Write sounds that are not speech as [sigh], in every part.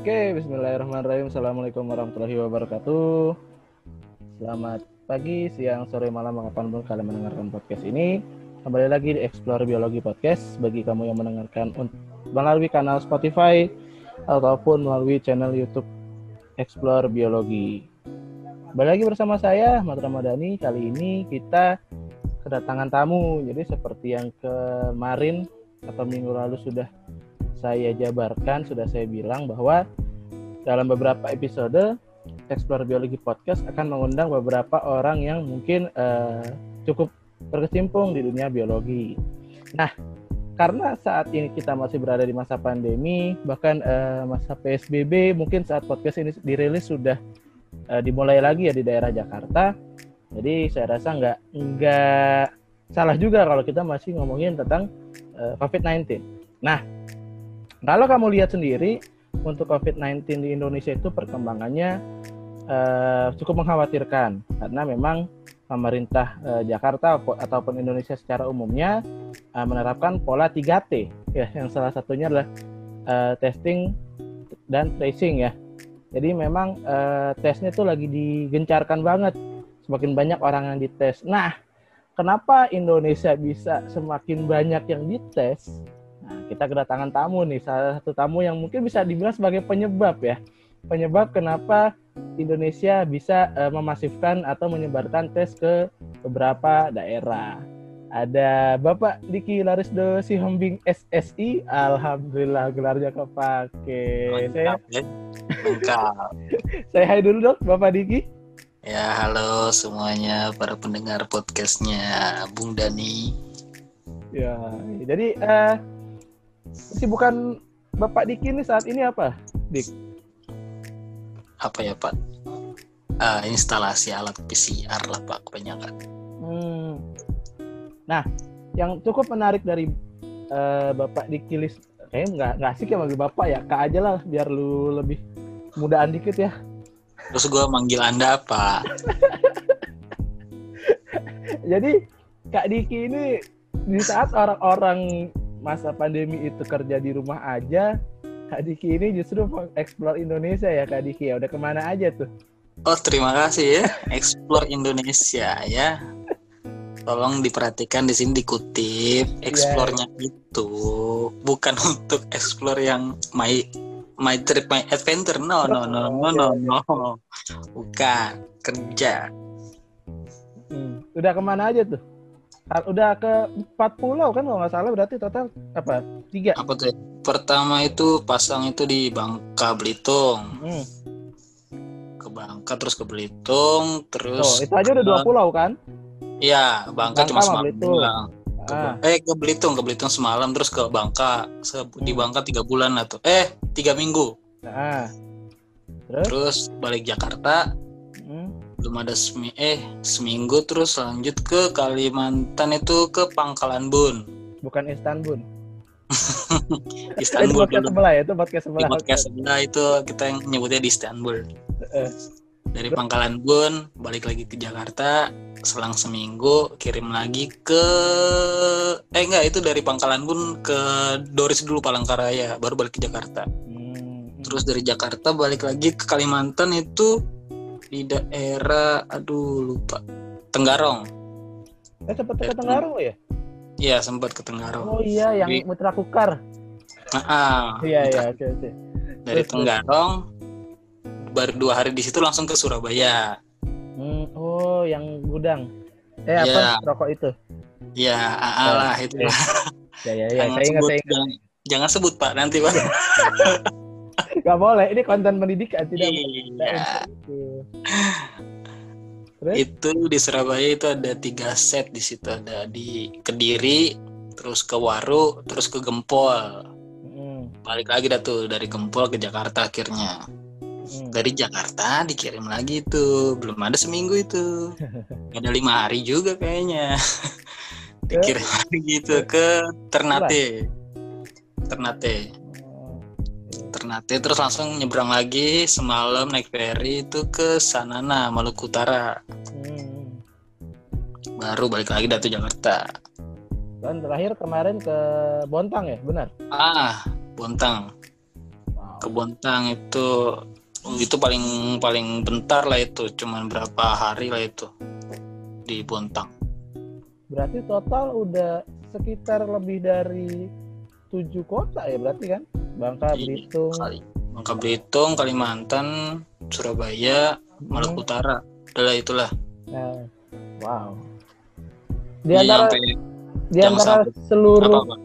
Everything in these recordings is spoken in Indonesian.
Oke, bismillahirrahmanirrahim. Assalamualaikum warahmatullahi wabarakatuh. Selamat pagi, siang, sore, malam, kapan pun kalian mendengarkan podcast ini. Kembali lagi di Explore Biologi Podcast. Bagi kamu yang mendengarkan melalui kanal Spotify ataupun melalui channel YouTube Explore Biologi. Kembali lagi bersama saya, Ahmad Ramadhani. Kali ini kita kedatangan tamu. Jadi seperti yang kemarin atau minggu lalu sudah saya jabarkan, sudah saya bilang bahwa dalam beberapa episode Explore Biologi Podcast akan mengundang beberapa orang yang mungkin uh, cukup berkecimpung di dunia biologi. Nah, karena saat ini kita masih berada di masa pandemi, bahkan uh, masa PSBB, mungkin saat podcast ini dirilis sudah uh, dimulai lagi ya di daerah Jakarta. Jadi saya rasa nggak nggak salah juga kalau kita masih ngomongin tentang uh, COVID-19. Nah, kalau kamu lihat sendiri untuk COVID-19 di Indonesia itu perkembangannya uh, cukup mengkhawatirkan karena memang pemerintah uh, Jakarta ataupun Indonesia secara umumnya uh, menerapkan pola 3T ya yang salah satunya adalah uh, testing dan tracing ya. Jadi memang uh, tesnya itu lagi digencarkan banget. Semakin banyak orang yang dites. Nah, kenapa Indonesia bisa semakin banyak yang dites? Kita kedatangan tamu nih, salah satu tamu yang mungkin bisa dibilang sebagai penyebab ya. Penyebab kenapa Indonesia bisa uh, memasifkan atau menyebarkan tes ke beberapa daerah. Ada Bapak Diki Larisdo Sihombing SSI, alhamdulillah gelarnya kepake. Saya ya. [laughs] Saya hai dulu dong Bapak Diki. Ya, halo semuanya para pendengar podcastnya Bung Dani. Ya, jadi uh, Kesibukan Bapak Diki ini saat ini apa, Dik? Apa ya, Pak? Uh, instalasi alat PCR lah, Pak, kebanyakan. Hmm. Nah, yang cukup menarik dari uh, Bapak Diki list, kayaknya nggak nggak asik ya manggil Bapak ya, Kak aja lah, biar lu lebih mudaan dikit ya. Terus gue manggil Anda apa? [laughs] Jadi Kak Diki ini di saat orang-orang masa pandemi itu kerja di rumah aja, Kak Diki ini justru explore Indonesia ya Kak Diki ya. Udah ke mana aja tuh? Oh terima kasih ya, explore Indonesia ya. Tolong diperhatikan di sini dikutip explore-nya yeah. itu bukan [laughs] untuk explore yang my my trip my adventure no no no no no no bukan kerja. Hmm. Udah ke mana aja tuh? Udah ke empat pulau kan kalau nggak salah berarti total apa? Tiga? Apa tuh? Pertama itu pasang itu di Bangka Belitung. Hmm. ke Bangka terus ke Belitung terus oh, itu aja udah dua pulau kan? Iya Bangka, Bangka cuma semalam ke, ah. eh ke Belitung ke Belitung semalam terus ke Bangka. Se hmm. di Bangka tiga bulan atau eh tiga minggu. Ah. terus? terus balik Jakarta belum ada semi eh seminggu terus lanjut ke Kalimantan itu ke Pangkalan Bun. Bukan Istanbul [laughs] Istanbul itu sebelah ya itu podcast sebelah. Di podcast sebelah itu kita yang nyebutnya di Istanbul. Uh. dari Pangkalan Bun balik lagi ke Jakarta selang seminggu kirim lagi ke eh enggak itu dari Pangkalan Bun ke Doris dulu Palangkaraya baru balik ke Jakarta. Hmm. terus dari Jakarta balik lagi ke Kalimantan itu di daerah aduh lupa Tenggarong. Eh sempat ke Tenggarong ya? Iya sempat ke Tenggarong. Oh iya yang Jadi, Mutra Kukar. Ah, ah iya iya oke oke. Dari Tenggarong baru dua hari di situ langsung ke Surabaya. Hmm, oh yang gudang. Eh apa ya. rokok itu? Iya, alah itu. Ya ya ya, saya ingat saya ingat. Jangan sebut Pak nanti Pak. [laughs] Gak boleh, ini konten pendidikan tidak. Iya. Terus? Itu di Surabaya itu ada tiga set di situ ada di Kediri, terus ke Waru, terus ke Gempol. Hmm. Balik lagi dah tuh dari Gempol ke Jakarta akhirnya. Hmm. Dari Jakarta dikirim lagi tuh, belum ada seminggu itu. [laughs] ada lima hari juga kayaknya. dikirim lagi gitu ke Ternate. Ternate. Ternate terus langsung nyebrang lagi semalam naik ferry itu ke Sanana Maluku Utara. Hmm. baru balik lagi dari Jakarta. Dan terakhir kemarin ke Bontang ya benar? Ah Bontang. Wow. Ke Bontang itu itu paling paling bentar lah itu cuman berapa hari lah itu di Bontang. Berarti total udah sekitar lebih dari tujuh kota ya berarti kan? Bangka iya, Belitung. Kali. Bangka Belitung Kalimantan Surabaya Maluku hmm. Utara adalah itulah. Nah, wow. Di antara di antara seluruh apa -apa.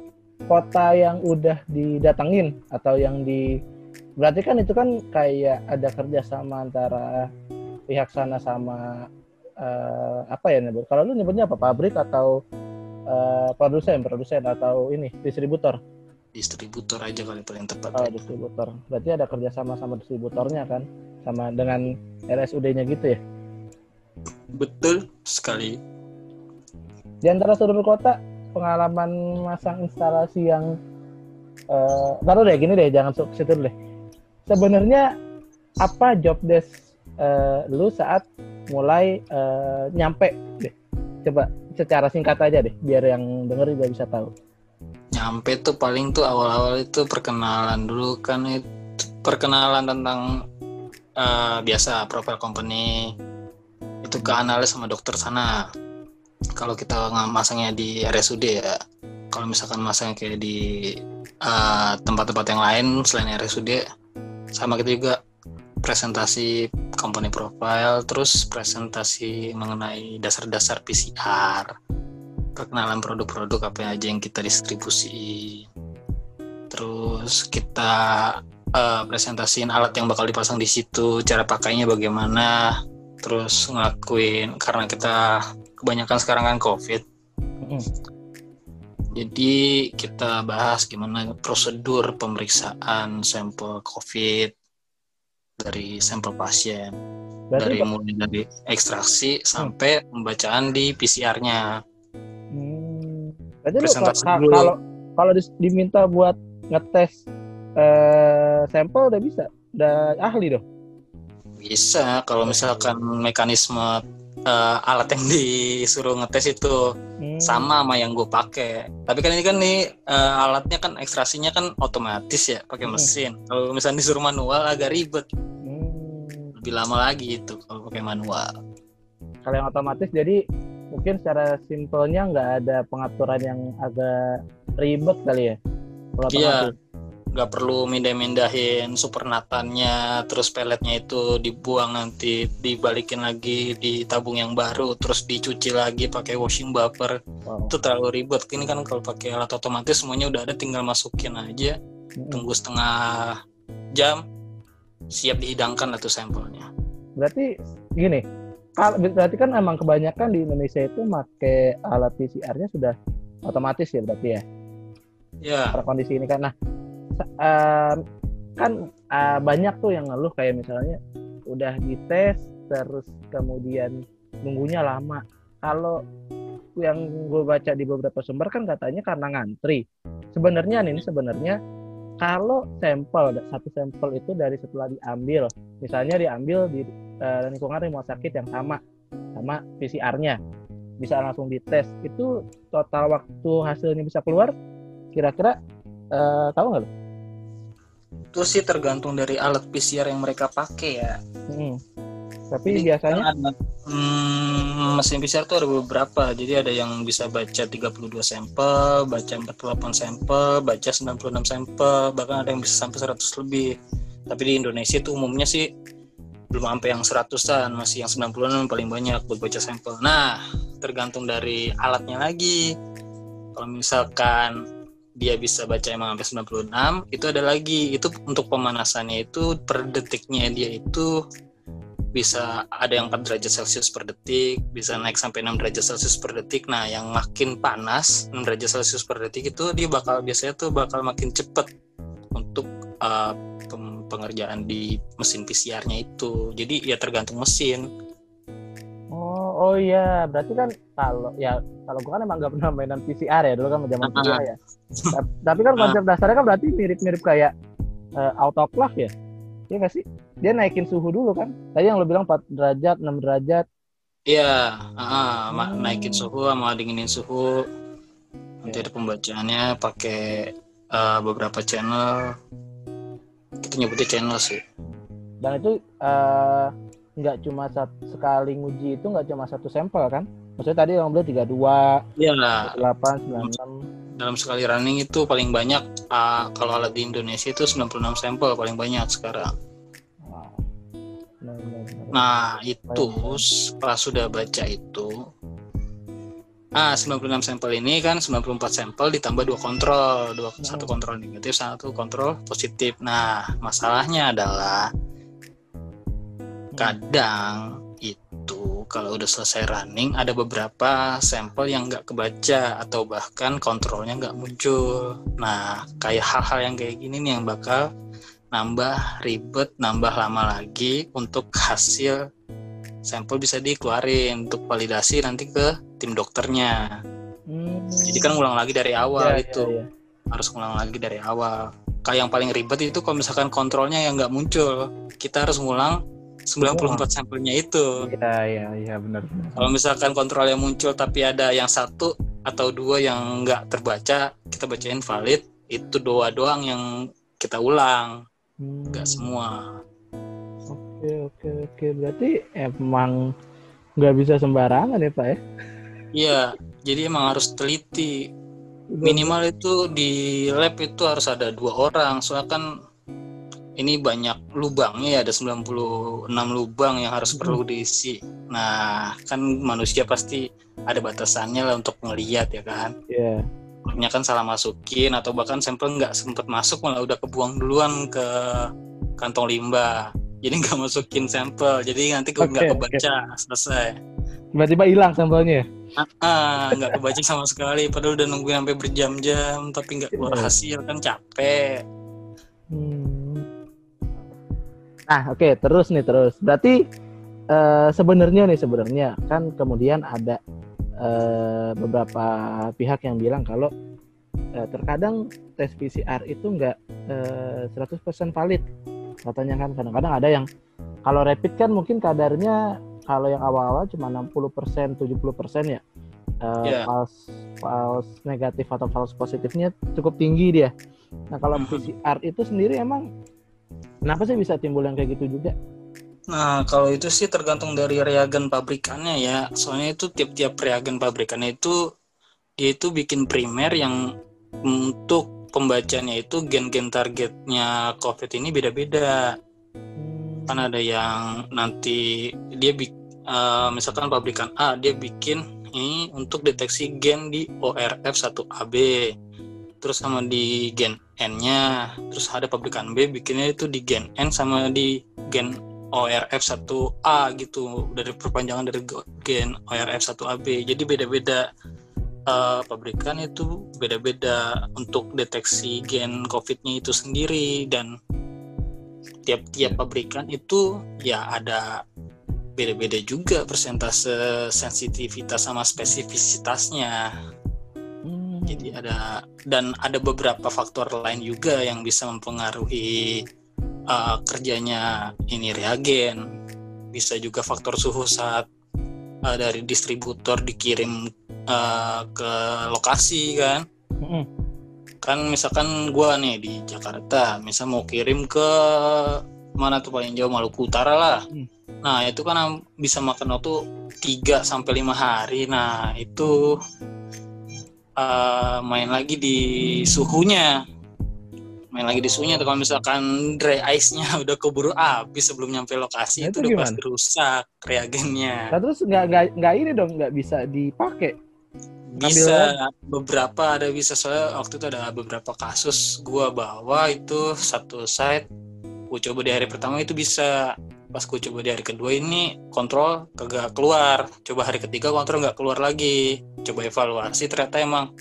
kota yang udah didatengin atau yang di berarti kan itu kan kayak ada kerjasama antara pihak sana sama uh, apa ya nyebut? Kalau lu nyebutnya apa? Pabrik atau uh, produsen produsen atau ini distributor distributor aja kali paling tepat oh, ya. distributor berarti ada kerjasama sama distributornya kan sama dengan RSUD-nya gitu ya betul sekali di antara seluruh kota pengalaman masang instalasi yang uh, taruh deh gini deh jangan situ deh sebenarnya apa job desk uh, lu saat mulai uh, nyampe deh. Coba secara singkat aja deh, biar yang denger juga bisa tahu. Nyampe tuh paling tuh awal-awal itu perkenalan dulu kan itu perkenalan tentang uh, biasa profil company itu ke analis sama dokter sana. Kalau kita masangnya di RSUD ya, kalau misalkan masangnya kayak di tempat-tempat uh, yang lain selain RSUD, sama kita juga presentasi company profile, terus presentasi mengenai dasar-dasar PCR, perkenalan produk-produk apa aja yang kita distribusi, terus kita uh, presentasiin alat yang bakal dipasang di situ, cara pakainya bagaimana, terus ngelakuin karena kita kebanyakan sekarang kan COVID. Jadi kita bahas gimana prosedur pemeriksaan sampel COVID, dari sampel pasien. Berarti dari mulai dari ekstraksi hmm. sampai pembacaan di PCR-nya. Berarti lu kalau kalau diminta buat ngetes eh, sampel udah bisa, udah ahli dong. Bisa kalau misalkan mekanisme uh, alat yang disuruh ngetes itu hmm. sama sama yang gue pakai. Tapi kan ini kan nih uh, alatnya kan ekstrasinya kan otomatis ya pakai hmm. mesin. Hmm. Kalau misalnya disuruh manual agak ribet. Hmm. Lebih lama lagi itu kalau pakai manual. Kalau yang otomatis jadi mungkin secara simpelnya nggak ada pengaturan yang agak ribet kali ya. Iya nggak perlu mindah-mindahin supernatannya terus peletnya itu dibuang nanti dibalikin lagi di tabung yang baru terus dicuci lagi pakai washing buffer wow. itu terlalu ribet ini kan kalau pakai alat otomatis semuanya udah ada tinggal masukin aja hmm. tunggu setengah jam siap dihidangkan atau sampelnya berarti gini berarti kan emang kebanyakan di Indonesia itu pakai alat PCR-nya sudah otomatis ya berarti ya ya pada kondisi ini kan nah uh, kan uh, banyak tuh yang ngeluh kayak misalnya udah dites terus kemudian nunggunya lama. Kalau yang gue baca di beberapa sumber kan katanya karena ngantri. Sebenarnya ini sebenarnya kalau sampel satu sampel itu dari setelah diambil, misalnya diambil di uh, lingkungan rumah sakit yang sama sama PCR-nya, bisa langsung dites. Itu total waktu hasilnya bisa keluar kira-kira uh, tahu nggak lo? itu sih tergantung dari alat PCR yang mereka pakai ya. Hmm. Tapi jadi biasanya ada, hmm, mesin PCR tuh ada beberapa. Jadi ada yang bisa baca 32 sampel, baca 48 sampel, baca 96 sampel, bahkan ada yang bisa sampai 100 lebih. Tapi di Indonesia itu umumnya sih belum sampai yang seratusan, masih yang 90-an paling banyak buat baca sampel. Nah, tergantung dari alatnya lagi. Kalau misalkan dia bisa baca emang sampai 96 itu ada lagi itu untuk pemanasannya itu per detiknya dia itu bisa ada yang 4 derajat celcius per detik bisa naik sampai 6 derajat celcius per detik nah yang makin panas 6 derajat celcius per detik itu dia bakal biasanya tuh bakal makin cepet untuk uh, pengerjaan di mesin PCR-nya itu jadi ya tergantung mesin oh oh iya berarti kan kalau ya kalau gua kan emang gak pernah mainan PCR ya dulu kan zaman kuliah ya tapi kan konsep dasarnya kan berarti mirip-mirip kayak uh, autoclave ya Iya nggak sih? Dia naikin suhu dulu kan? Tadi yang lo bilang 4 derajat, 6 derajat. Iya, uh, hmm. naikin suhu sama dinginin suhu. Nanti ada pembacaannya pakai uh, beberapa channel. Kita nyebutnya channel sih. Dan itu uh, nggak cuma satu, sekali nguji itu nggak cuma satu sampel kan? Maksudnya tadi yang beli tiga dua iya. delapan sembilan enam. Dalam sekali running itu paling banyak uh, kalau alat di Indonesia itu 96 sampel paling banyak sekarang. Nah itu pas sudah baca itu Ah, 96 sampel ini kan 94 sampel ditambah dua kontrol, dua satu kontrol negatif, satu kontrol positif. Nah, masalahnya adalah kadang itu kalau udah selesai running ada beberapa sampel yang nggak kebaca atau bahkan kontrolnya nggak muncul. Nah, kayak hal-hal yang kayak gini nih yang bakal nambah ribet, nambah lama lagi untuk hasil sampel bisa dikeluarin untuk validasi nanti ke tim dokternya. Hmm. Jadi kan ngulang lagi dari awal ya, itu. Ya, ya. Harus ngulang lagi dari awal. Kayak yang paling ribet itu kalau misalkan kontrolnya yang nggak muncul, kita harus ngulang 94 oh. sampelnya itu. Iya, iya, iya benar. Kalau misalkan kontrol yang muncul tapi ada yang satu atau dua yang nggak terbaca, kita bacain valid, itu doa doang yang kita ulang, nggak hmm. semua oke oke oke. Berarti emang nggak bisa sembarangan ya pak ya? Iya jadi emang harus teliti. Minimal itu di lab itu harus ada dua orang. Soalnya kan ini banyak lubangnya ya ada 96 lubang yang harus hmm. perlu diisi. Nah kan manusia pasti ada batasannya lah untuk melihat ya kan? Iya. Yeah. kan salah masukin atau bahkan sampel nggak sempat masuk malah udah kebuang duluan ke kantong limbah jadi nggak masukin sampel. Jadi nanti nggak okay, kebaca okay. selesai. Tiba-tiba hilang sampelnya ah nggak kebaca sama sekali. Padahal udah nungguin sampai berjam-jam tapi nggak keluar iya. hasil kan capek. Hmm. nah oke okay, terus nih terus. Berarti uh, sebenarnya nih sebenarnya kan kemudian ada uh, beberapa pihak yang bilang kalau uh, terkadang tes PCR itu nggak uh, 100% valid katanya kan kadang-kadang ada yang kalau rapid kan mungkin kadarnya kalau yang awal-awal cuma 60% 70% ya uh, yeah. false false negatif atau false positifnya cukup tinggi dia nah kalau mm-hmm. PCR itu sendiri emang kenapa sih bisa timbul yang kayak gitu juga Nah, kalau itu sih tergantung dari reagen pabrikannya ya. Soalnya itu tiap-tiap reagen pabrikannya itu dia itu bikin primer yang untuk pembacanya itu gen-gen targetnya COVID ini beda-beda. Kan ada yang nanti dia uh, misalkan pabrikan A dia bikin ini untuk deteksi gen di ORF1AB. Terus sama di gen N-nya, terus ada pabrikan B bikinnya itu di gen N sama di gen ORF1A gitu dari perpanjangan dari gen ORF1AB. Jadi beda-beda uh, pabrikan itu beda-beda untuk deteksi gen COVID-nya itu sendiri dan tiap-tiap ya. pabrikan itu ya ada beda-beda juga persentase sensitivitas sama spesifisitasnya. Hmm. Jadi ada dan ada beberapa faktor lain juga yang bisa mempengaruhi uh, kerjanya ini reagen. Bisa juga faktor suhu saat uh, dari distributor dikirim uh, ke lokasi kan mm-hmm. kan misalkan gue nih di Jakarta misal mau kirim ke mana tuh paling jauh Maluku Utara lah mm. nah itu kan bisa makan waktu 3 sampai lima hari nah itu uh, main lagi di suhunya main lagi di suhunya kalau misalkan dry ice-nya [laughs] udah keburu habis sebelum nyampe lokasi nah, itu, itu udah pasti rusak reagennya. Nah, terus nggak nggak ini dong nggak bisa dipakai bisa beberapa ada bisa. Soalnya waktu itu ada beberapa kasus gua bawa itu satu site. Gua coba di hari pertama itu bisa. Pas gua coba di hari kedua ini kontrol kagak keluar. Coba hari ketiga kontrol nggak keluar lagi. Coba evaluasi ternyata emang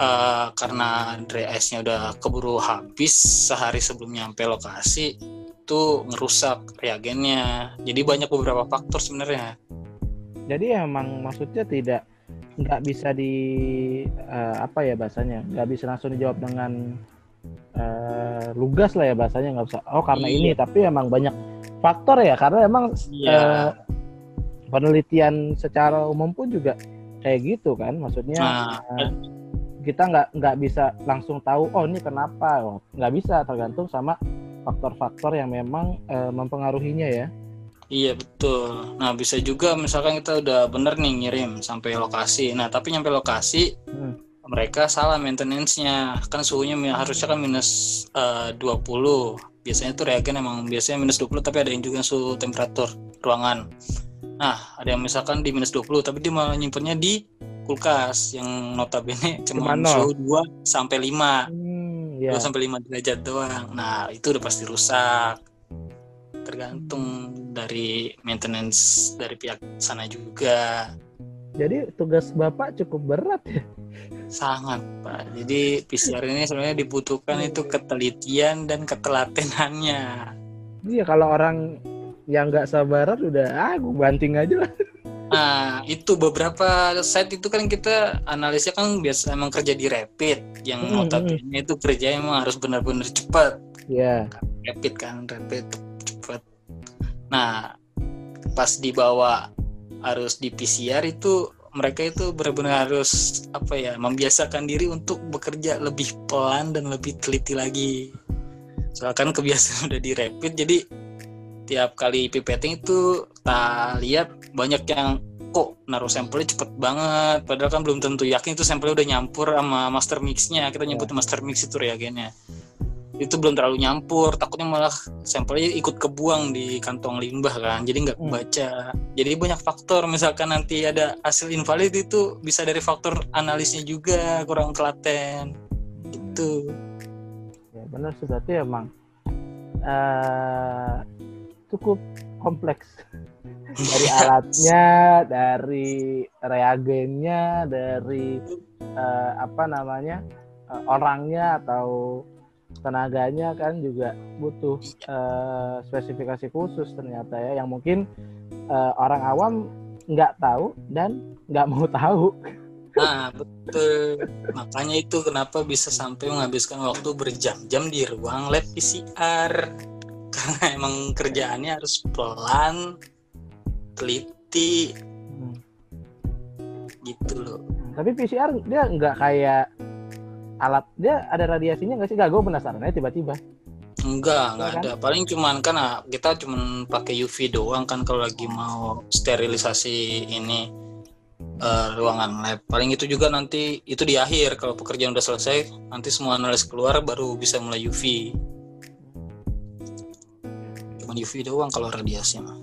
uh, karena dry ice-nya udah keburu habis sehari sebelum nyampe lokasi itu ngerusak reagennya. Jadi banyak beberapa faktor sebenarnya. Jadi emang maksudnya tidak nggak bisa di uh, apa ya bahasanya nggak bisa langsung dijawab dengan uh, lugas lah ya bahasanya nggak bisa oh karena iya. ini tapi emang banyak faktor ya karena emang iya. uh, penelitian secara umum pun juga kayak gitu kan maksudnya nah, uh, kita nggak nggak bisa langsung tahu oh ini kenapa oh, nggak bisa tergantung sama faktor-faktor yang memang uh, mempengaruhinya ya. Iya betul. Nah bisa juga misalkan kita udah bener nih ngirim sampai lokasi. Nah tapi nyampe lokasi hmm. mereka salah maintenance-nya. Kan suhunya harusnya kan minus eh, uh, 20. Biasanya tuh reagen emang biasanya minus 20 tapi ada yang juga suhu temperatur ruangan. Nah ada yang misalkan di minus 20 tapi dia malah nyimpennya di kulkas yang notabene cuma suhu 2 sampai 5. Hmm, yeah. 2 sampai 5 derajat doang. Nah itu udah pasti rusak tergantung dari maintenance dari pihak sana juga. Jadi tugas Bapak cukup berat ya? Sangat, Pak. Jadi PCR ini sebenarnya dibutuhkan itu ketelitian dan ketelatenannya. Iya, kalau orang yang nggak sabaran udah ah gue banting aja lah. Nah, itu beberapa site itu kan kita analisnya kan biasa emang kerja di rapid yang hmm, notabene hmm. itu kerja emang harus benar-benar cepat. Iya. Yeah. Rapid kan, rapid Nah, pas dibawa harus di PCR itu mereka itu benar-benar harus apa ya membiasakan diri untuk bekerja lebih pelan dan lebih teliti lagi. Soalnya kan kebiasaan [laughs] udah di rapid jadi tiap kali pipetting itu tak lihat banyak yang kok naruh sampelnya cepet banget padahal kan belum tentu yakin itu sampelnya udah nyampur sama master mixnya kita nyebut ya. master mix itu reagennya itu belum terlalu nyampur takutnya malah sampelnya ikut kebuang di kantong limbah kan jadi nggak kebaca. Hmm. jadi banyak faktor misalkan nanti ada hasil invalid itu bisa dari faktor analisnya juga kurang telaten itu ya benar sih berarti emang uh, cukup kompleks. [laughs] Dari alatnya dari reagennya dari uh, apa namanya uh, orangnya atau tenaganya kan juga butuh uh, spesifikasi khusus ternyata ya yang mungkin uh, orang awam nggak tahu dan nggak mau tahu. Nah betul makanya itu kenapa bisa sampai menghabiskan waktu berjam-jam di ruang lab PCR karena emang kerjaannya harus pelan, teliti, hmm. gitu loh. Tapi PCR dia nggak kayak alat dia ada radiasinya nggak sih? Gak, gue penasaran aja tiba-tiba. Enggak, enggak kan? ada. Paling cuman kan ah, kita cuman pakai UV doang kan kalau lagi mau sterilisasi ini uh, ruangan lab. Paling itu juga nanti itu di akhir kalau pekerjaan udah selesai, nanti semua analis keluar baru bisa mulai UV. Cuman UV doang kalau radiasi mah.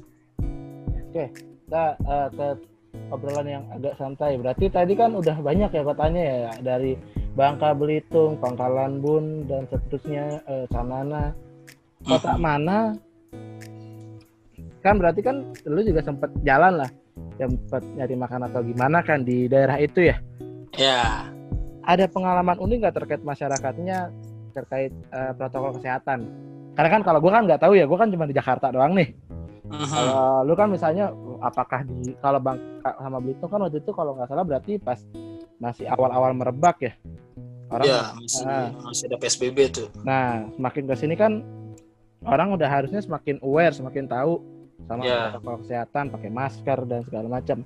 Oke, kita uh, ke obrolan yang agak santai. Berarti tadi kan udah banyak ya katanya ya dari Bangka Belitung, Pangkalan Bun dan seterusnya eh, Sanana. Kota hmm. mana? Kan berarti kan lu juga sempat jalan lah, sempat nyari makan atau gimana kan di daerah itu ya? Ya. Ada pengalaman unik nggak terkait masyarakatnya terkait uh, protokol kesehatan? Karena kan kalau gue kan nggak tahu ya, gue kan cuma di Jakarta doang nih. Uh-huh. Kalau lu kan misalnya apakah di kalau Bangka sama Belitung kan waktu itu kalau nggak salah berarti pas masih awal-awal merebak ya. Orang ya, masih, nah, masih ada PSBB tuh. Nah, semakin ke sini kan orang udah harusnya semakin aware, semakin tahu sama ya. protokol kesehatan, pakai masker dan segala macam.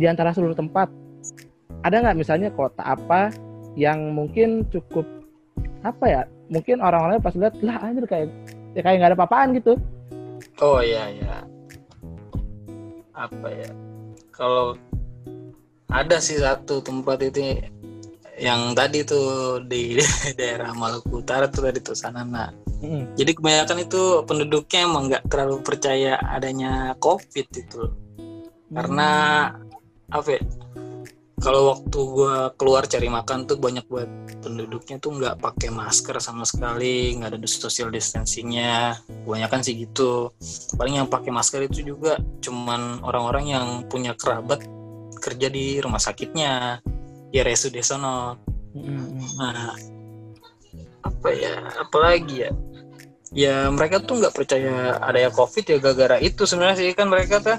Di antara seluruh tempat, ada nggak misalnya kota apa yang mungkin cukup apa ya? Mungkin orang-orangnya pas lihat lah anjir kayak ya kayak nggak ada apa-apaan gitu. Oh iya iya. Apa ya? Kalau ada sih satu tempat itu yang tadi tuh di [laughs] daerah Maluku Utara tuh tadi tuh Sanana. Hmm. Jadi kebanyakan itu penduduknya emang nggak terlalu percaya adanya COVID itu, hmm. karena apa? Ya, kalau waktu gue keluar cari makan tuh banyak buat penduduknya tuh nggak pakai masker sama sekali, nggak ada social distancingnya. Kebanyakan sih gitu. Paling yang pakai masker itu juga cuman orang-orang yang punya kerabat kerja di rumah sakitnya ya RSUD sono hmm. nah apa ya apalagi ya ya mereka tuh nggak percaya ada ya covid ya gara-gara itu sebenarnya sih kan mereka tuh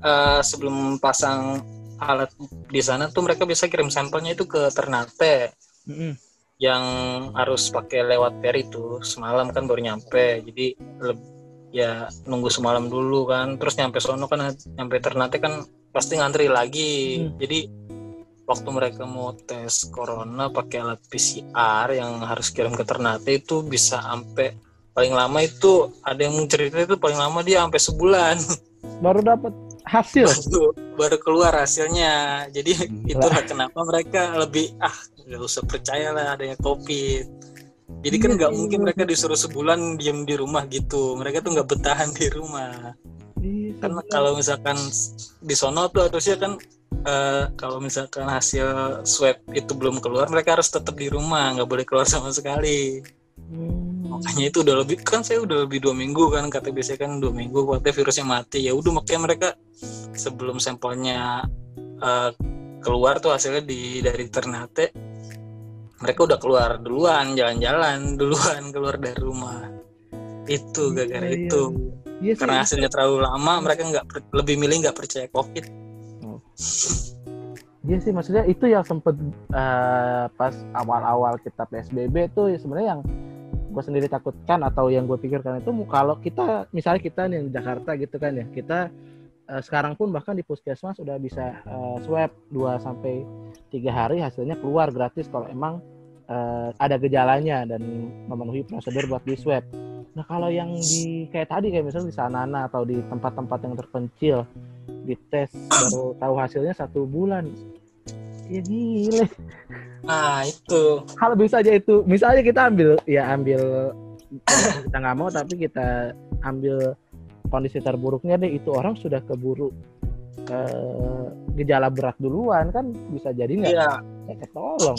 uh, sebelum pasang alat di sana tuh mereka bisa kirim sampelnya itu ke Ternate. Mm-hmm. yang harus pakai lewat peri tuh semalam kan baru nyampe. Jadi ya nunggu semalam dulu kan. Terus nyampe sono kan nyampe Ternate kan pasti ngantri lagi. Hmm. jadi waktu mereka mau tes corona pakai alat PCR yang harus kirim ke Ternate itu bisa sampai paling lama itu ada yang cerita itu paling lama dia sampai sebulan. [laughs] Baru dapat hasil. Baru, baru keluar hasilnya. Jadi Gila. itulah kenapa mereka lebih ah nggak usah percaya lah adanya covid. Jadi kan iya, nggak mungkin iya. mereka disuruh sebulan diem di rumah gitu. Mereka tuh nggak bertahan di rumah. Iya, karena kalau misalkan di sono tuh harusnya kan uh, kalau misalkan hasil swab itu belum keluar mereka harus tetap di rumah nggak boleh keluar sama sekali hmm. makanya itu udah lebih kan saya udah lebih dua minggu kan kata biasanya kan dua minggu katanya virusnya mati. Ya udah makanya mereka sebelum sampelnya uh, keluar tuh hasilnya di dari Ternate mereka udah keluar duluan jalan-jalan duluan keluar dari rumah. Itu gara-gara iya, itu. iya, iya. karena hasilnya terlalu lama mereka nggak lebih milih nggak percaya covid. Iya sih maksudnya itu yang sempet uh, pas awal-awal kita PSBB tuh ya sebenarnya yang gue sendiri takutkan atau yang gue pikirkan itu kalau kita misalnya kita nih di Jakarta gitu kan ya kita uh, sekarang pun bahkan di puskesmas udah bisa uh, swab 2 sampai tiga hari hasilnya keluar gratis kalau emang uh, ada gejalanya dan memenuhi prosedur buat di swab. Nah kalau yang di kayak tadi kayak misalnya di Sanana atau di tempat-tempat yang terpencil dites baru tahu hasilnya satu bulan ya gile nah itu. Hal bisa aja itu. Misalnya kita ambil ya ambil kita nggak mau tapi kita ambil kondisi terburuknya deh. Itu orang sudah keburu eh, gejala berat duluan kan? Bisa jadi nggak? Ya. ya ketolong.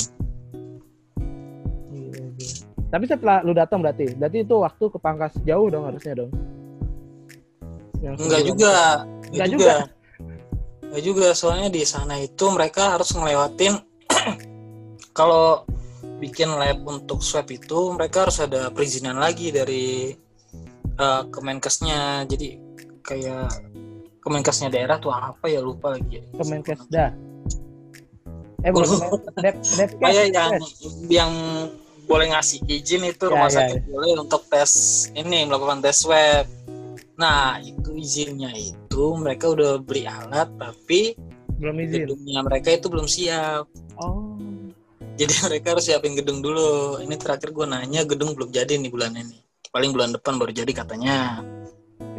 Tapi setelah lu datang berarti berarti itu waktu ke pangkas jauh dong harusnya dong? Yang enggak juga. Enggak juga enggak juga soalnya di sana itu mereka harus ngelewatin [clears throat] kalau bikin lab untuk swab itu mereka harus ada perizinan lagi dari uh, Kemenkesnya. Jadi kayak Kemenkesnya daerah tuh apa ya lupa lagi. Kemenkesda. Eh bukan Dep, kayak yang yang boleh ngasih izin itu ya, rumah ya, sakit ya. boleh untuk tes ini melakukan tes swab. Nah, itu izinnya itu mereka udah beli alat tapi belum izin. Gedungnya mereka itu belum siap. Oh. Jadi [laughs] mereka harus siapin gedung dulu. Ini terakhir gue nanya gedung belum jadi nih bulan ini. Paling bulan depan baru jadi katanya.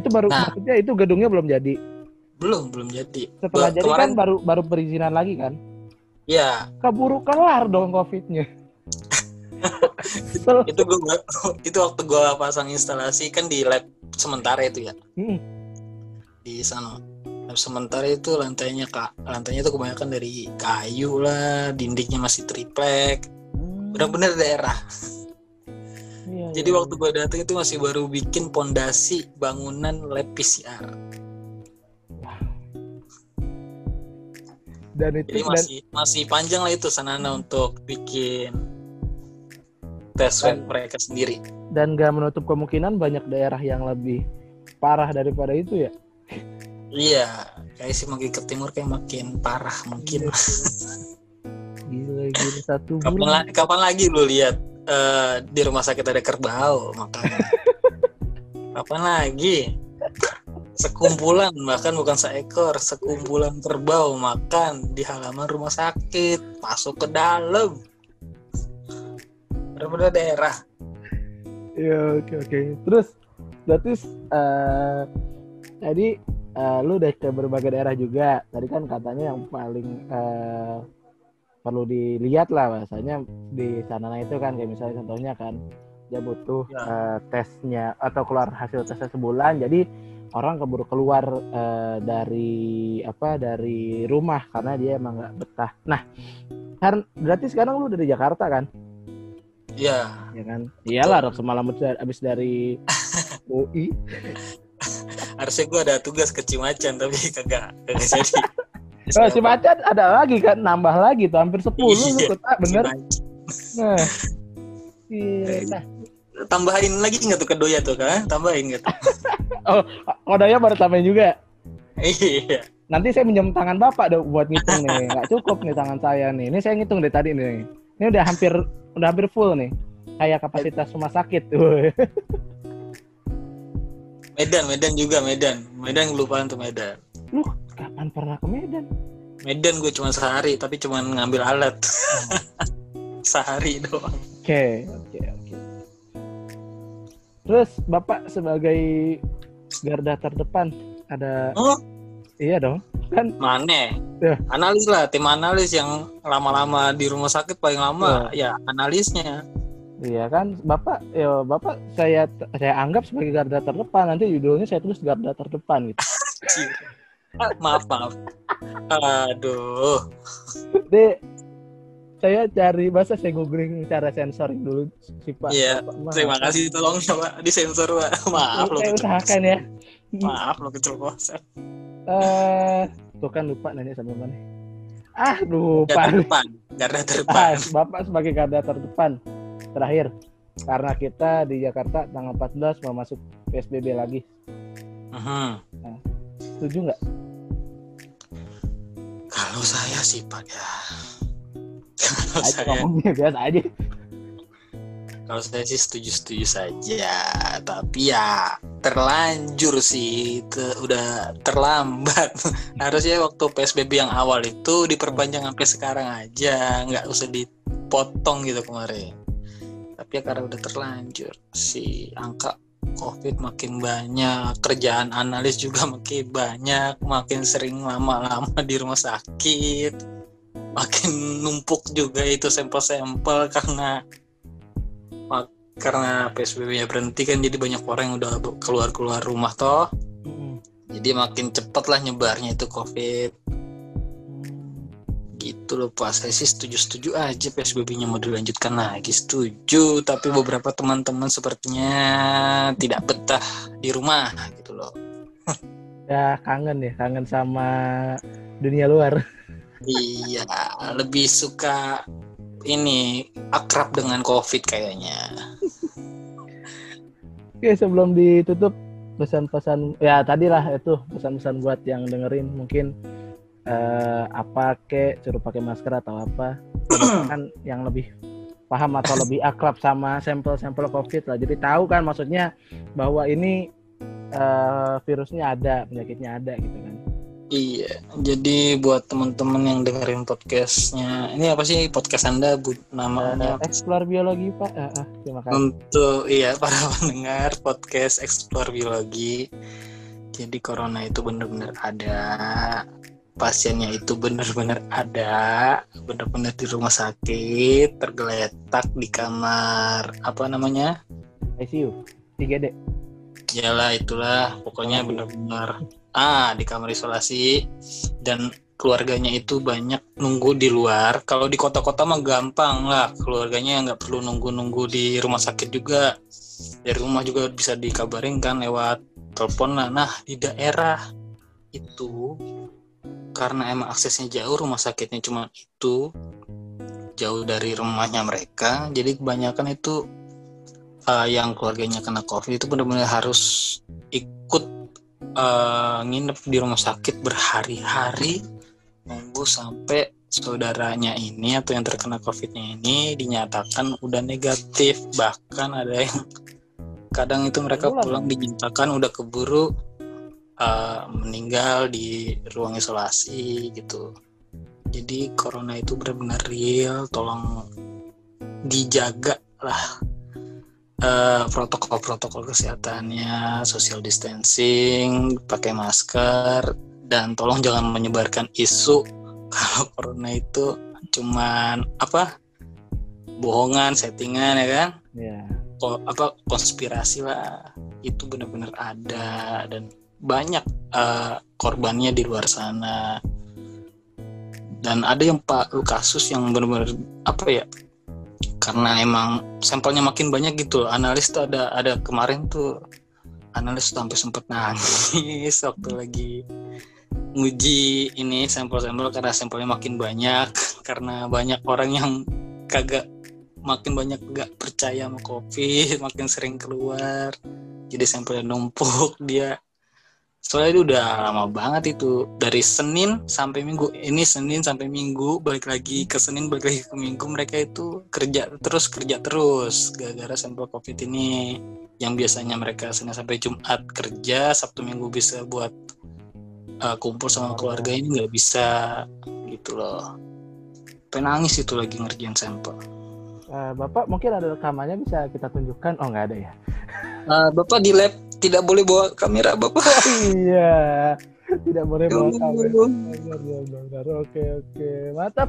Itu baru nah, maksudnya itu gedungnya belum jadi. Belum, belum jadi. Setelah jadi kan baru baru perizinan lagi kan? Iya. Keburu kelar dong covidnya. [laughs] itu gue itu waktu gue pasang instalasi kan di lab sementara itu ya hmm. Di sana lab sementara itu lantainya kak lantainya itu kebanyakan dari kayu lah dindingnya masih triplek hmm. benar-benar daerah iya, jadi iya, waktu gue datang itu masih baru bikin pondasi bangunan lab PCR dan itu jadi masih dan... masih panjang lah itu sanana untuk bikin tes swab mereka sendiri. Dan gak menutup kemungkinan banyak daerah yang lebih parah daripada itu ya. Iya, kayak sih makin ke timur kayak makin parah mungkin. Iya. Gila, gila satu kapan. La kapan lagi lu lihat uh, di rumah sakit ada kerbau makanya. [laughs] kapan lagi? Sekumpulan bahkan bukan seekor, sekumpulan kerbau makan di halaman rumah sakit, masuk ke dalam benar-benar daerah ya oke oke terus berarti uh, tadi uh, lu udah ke berbagai daerah juga tadi kan katanya yang paling uh, perlu dilihat lah bahasanya di sana itu kan kayak misalnya contohnya kan dia butuh ya. uh, tesnya atau keluar hasil tesnya sebulan jadi orang keburu keluar uh, dari apa dari rumah karena dia emang nggak betah nah kan berarti sekarang lu dari Jakarta kan Iya. Ya kan? Iyalah semalam abis dari [laughs] UI. [laughs] Harusnya gue ada tugas ke Cimacan tapi [laughs] kagak kagak jadi. [laughs] Oh, Cimacan ada lagi kan nambah lagi tuh hampir sepuluh iya, ah, bener. Nah. [laughs] Iya. Tambahin lagi nggak tuh ke Doya tuh kan? Tambahin nggak tuh? oh, oh Doya baru tambahin juga. Iya. Nanti saya minjem tangan bapak dong buat ngitung nih. Nggak cukup nih tangan saya nih. Ini saya ngitung dari tadi nih. Ini udah hampir udah hampir full nih kayak kapasitas rumah sakit Medan Medan juga Medan Medan lupa untuk Medan lu kapan pernah ke Medan Medan gue cuma sehari tapi cuma ngambil alat oh. [laughs] sehari doang oke oke oke Terus Bapak sebagai garda terdepan ada Oh, iya dong. Kan mana? Ya. Analis lah, tim analis yang lama-lama di rumah sakit paling lama ya analisnya. Iya kan Bapak ya Bapak saya saya anggap sebagai garda terdepan. Nanti judulnya saya tulis garda terdepan gitu. Ah, maaf, maaf. Aduh. Jadi saya cari bahasa saya googling cara sensoring dulu si Pak. Iya, Bapak. Terima kasih tolong Pak. Disensor, Pak. Maaf lo Saya usahakan ya. Maaf lo keceplosan. Eh, tuh kan lupa nanya sama mana. Ah, lupa. Garda terdepan. Garda Ah, terdepan. Bapak sebagai garda terdepan. Terakhir, karena kita di Jakarta tanggal 14 mau masuk PSBB lagi. Mhm. Setuju nggak? Kalau saya sih, Pak ya. Kalau saya ngomongnya biasa aja. Kalau saya sih setuju-setuju saja, tapi ya terlanjur sih, te- udah terlambat. [laughs] Harusnya waktu PSBB yang awal itu diperpanjang sampai sekarang aja, nggak usah dipotong gitu kemarin. Tapi ya karena udah terlanjur, si angka COVID makin banyak, kerjaan analis juga [laughs] makin banyak, makin sering lama-lama di rumah sakit, makin numpuk juga itu sampel-sampel [laughs] karena karena PSBB-nya berhenti kan jadi banyak orang yang udah keluar-keluar rumah toh. Jadi makin cepet lah nyebarnya itu COVID gitu loh Pak. Saya sih setuju-setuju aja PSBB-nya mau dilanjutkan lagi. Setuju tapi beberapa teman-teman sepertinya tidak betah di rumah gitu loh. [laughs] Ya kangen ya, kangen sama dunia luar. [laughs] iya lebih suka ini akrab dengan COVID kayaknya. [laughs] Oke, sebelum ditutup pesan-pesan ya tadi lah itu pesan-pesan buat yang dengerin mungkin eh, apa kek suruh pakai masker atau apa? Kan [clears throat] yang lebih paham atau lebih akrab sama sampel-sampel covid lah. Jadi tahu kan maksudnya bahwa ini eh, virusnya ada penyakitnya ada gitu kan. Iya, jadi buat teman-teman yang dengerin podcastnya, ini apa sih podcast anda? Bu, namanya Eh, explore biologi pak. Eh, eh, terima kasih. Untuk iya [laughs] para pendengar podcast Explore Biologi. Jadi corona itu benar-benar ada, pasiennya itu benar-benar ada, benar-benar di rumah sakit, tergeletak di kamar apa namanya? ICU 3D Yalah itulah, pokoknya benar-benar ah di kamar isolasi dan keluarganya itu banyak nunggu di luar. Kalau di kota-kota mah gampang lah, keluarganya nggak perlu nunggu-nunggu di rumah sakit juga. Dari rumah juga bisa dikabarin kan lewat telepon lah. Nah di daerah itu karena emang aksesnya jauh, rumah sakitnya cuma itu jauh dari rumahnya mereka, jadi kebanyakan itu uh, yang keluarganya kena covid itu benar-benar harus ikut uh, nginep di rumah sakit berhari-hari nunggu sampai saudaranya ini atau yang terkena covidnya ini dinyatakan udah negatif bahkan ada yang kadang itu mereka Pulang. dinyatakan udah keburu uh, meninggal di ruang isolasi gitu. Jadi corona itu benar-benar real tolong dijaga lah eh, protokol-protokol kesehatannya, social distancing, pakai masker, dan tolong jangan menyebarkan isu [laughs] kalau corona itu cuman apa bohongan, settingan ya kan, ya Ko- apa konspirasi lah. Itu benar-benar ada dan banyak eh, korbannya di luar sana. Dan ada yang pak kasus yang benar-benar apa ya karena emang sampelnya makin banyak gitu. Analis tuh ada ada kemarin tuh analis sampai sempet nangis [laughs] waktu lagi nguji ini sampel-sampel karena sampelnya makin banyak [laughs] karena banyak orang yang kagak makin banyak gak percaya sama covid [laughs] makin sering keluar. Jadi sampelnya numpuk dia soalnya itu udah lama banget itu. Dari Senin sampai Minggu. Ini Senin sampai Minggu balik lagi ke Senin balik lagi ke Minggu. Mereka itu kerja terus kerja terus. Gara-gara sampel covid ini. Yang biasanya mereka Senin sampai Jumat kerja Sabtu Minggu bisa buat uh, kumpul sama keluarga ini nggak bisa. Gitu loh. Penangis itu lagi ngerjain sampel. Eh, bapak mungkin ada rekamannya bisa kita tunjukkan? Oh nggak ada ya. Uh, Bapak di lab tidak boleh bawa kamera Bapak. Oh, iya. Tidak boleh bawa kamera. Oke, oke. Mantap.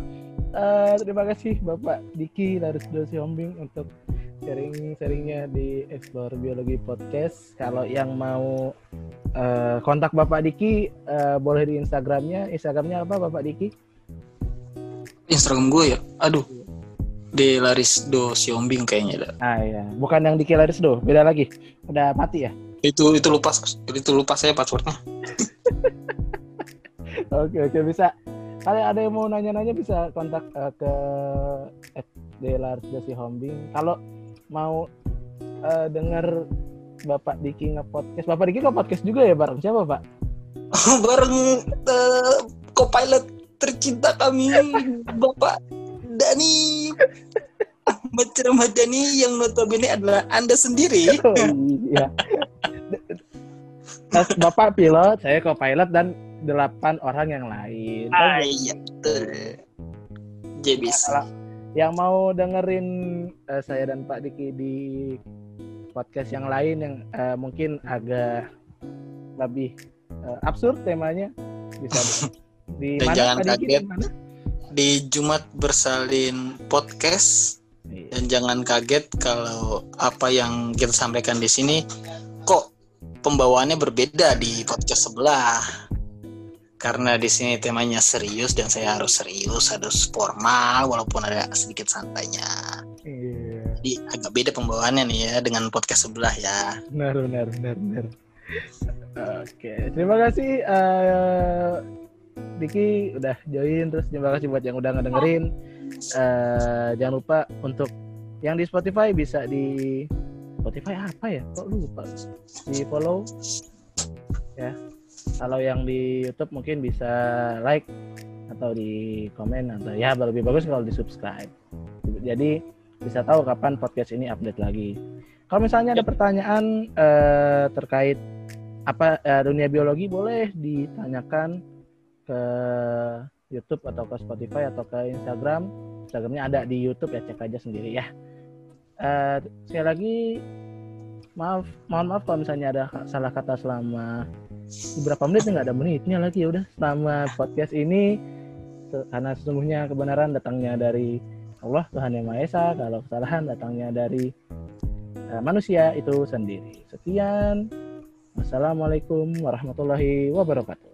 Uh, terima kasih Bapak Diki Laris Dosi Hombing untuk sharing-sharingnya di Explore Biologi Podcast. Kalau yang mau uh, kontak Bapak Diki, uh, boleh di Instagramnya. Instagramnya apa Bapak Diki? Instagram gue ya? Aduh. De Laris Do Siombing kayaknya dah. Ah iya, bukan yang Diki Laris Do, beda lagi. Udah mati ya? Itu itu lupa itu lupa saya passwordnya. [laughs] oke oke bisa. Kalau ada yang mau nanya-nanya bisa kontak uh, ke De Laris Do Siombing. Kalau mau uh, denger Bapak Diki nge-podcast. Bapak Diki nge-podcast juga ya bareng siapa, Pak? [laughs] bareng uh, co-pilot tercinta kami, Bapak Dani [laughs] Ahmad Ramadhani yang notabene adalah Anda sendiri. Oh, iya. Bapak pilot, saya co-pilot dan delapan orang yang lain. Ah, iya betul. Jebis. Nah, yang mau dengerin uh, saya dan Pak Diki di podcast yang lain yang uh, mungkin agak lebih uh, absurd temanya bisa di, [laughs] di mana jangan Pak Diki, kaget di, di Jumat bersalin podcast iya. dan jangan kaget kalau apa yang kita sampaikan di sini pembawaannya berbeda di podcast sebelah. Karena di sini temanya serius dan saya harus serius harus formal walaupun ada sedikit santainya. Iya. jadi agak beda pembawaannya nih ya dengan podcast sebelah ya. Benar benar benar benar. Oke terima kasih uh, Diki udah join terus terima kasih buat yang udah ngedengerin. Uh, jangan lupa untuk yang di Spotify bisa di Spotify apa ya? Kok lupa? Di follow. Ya. Kalau yang di YouTube mungkin bisa like atau di komen atau ya lebih bagus kalau di subscribe jadi bisa tahu kapan podcast ini update lagi. Kalau misalnya ada pertanyaan eh, terkait apa eh, dunia biologi boleh ditanyakan ke YouTube atau ke Spotify atau ke Instagram. Instagramnya ada di YouTube ya cek aja sendiri ya eh, sekali lagi maaf mohon maaf kalau misalnya ada salah kata selama beberapa menit nggak ada menitnya lagi ya udah. Selama podcast ini karena sesungguhnya kebenaran datangnya dari Allah Tuhan yang Maha Esa. Kalau kesalahan datangnya dari uh, manusia itu sendiri. Sekian. Wassalamualaikum warahmatullahi wabarakatuh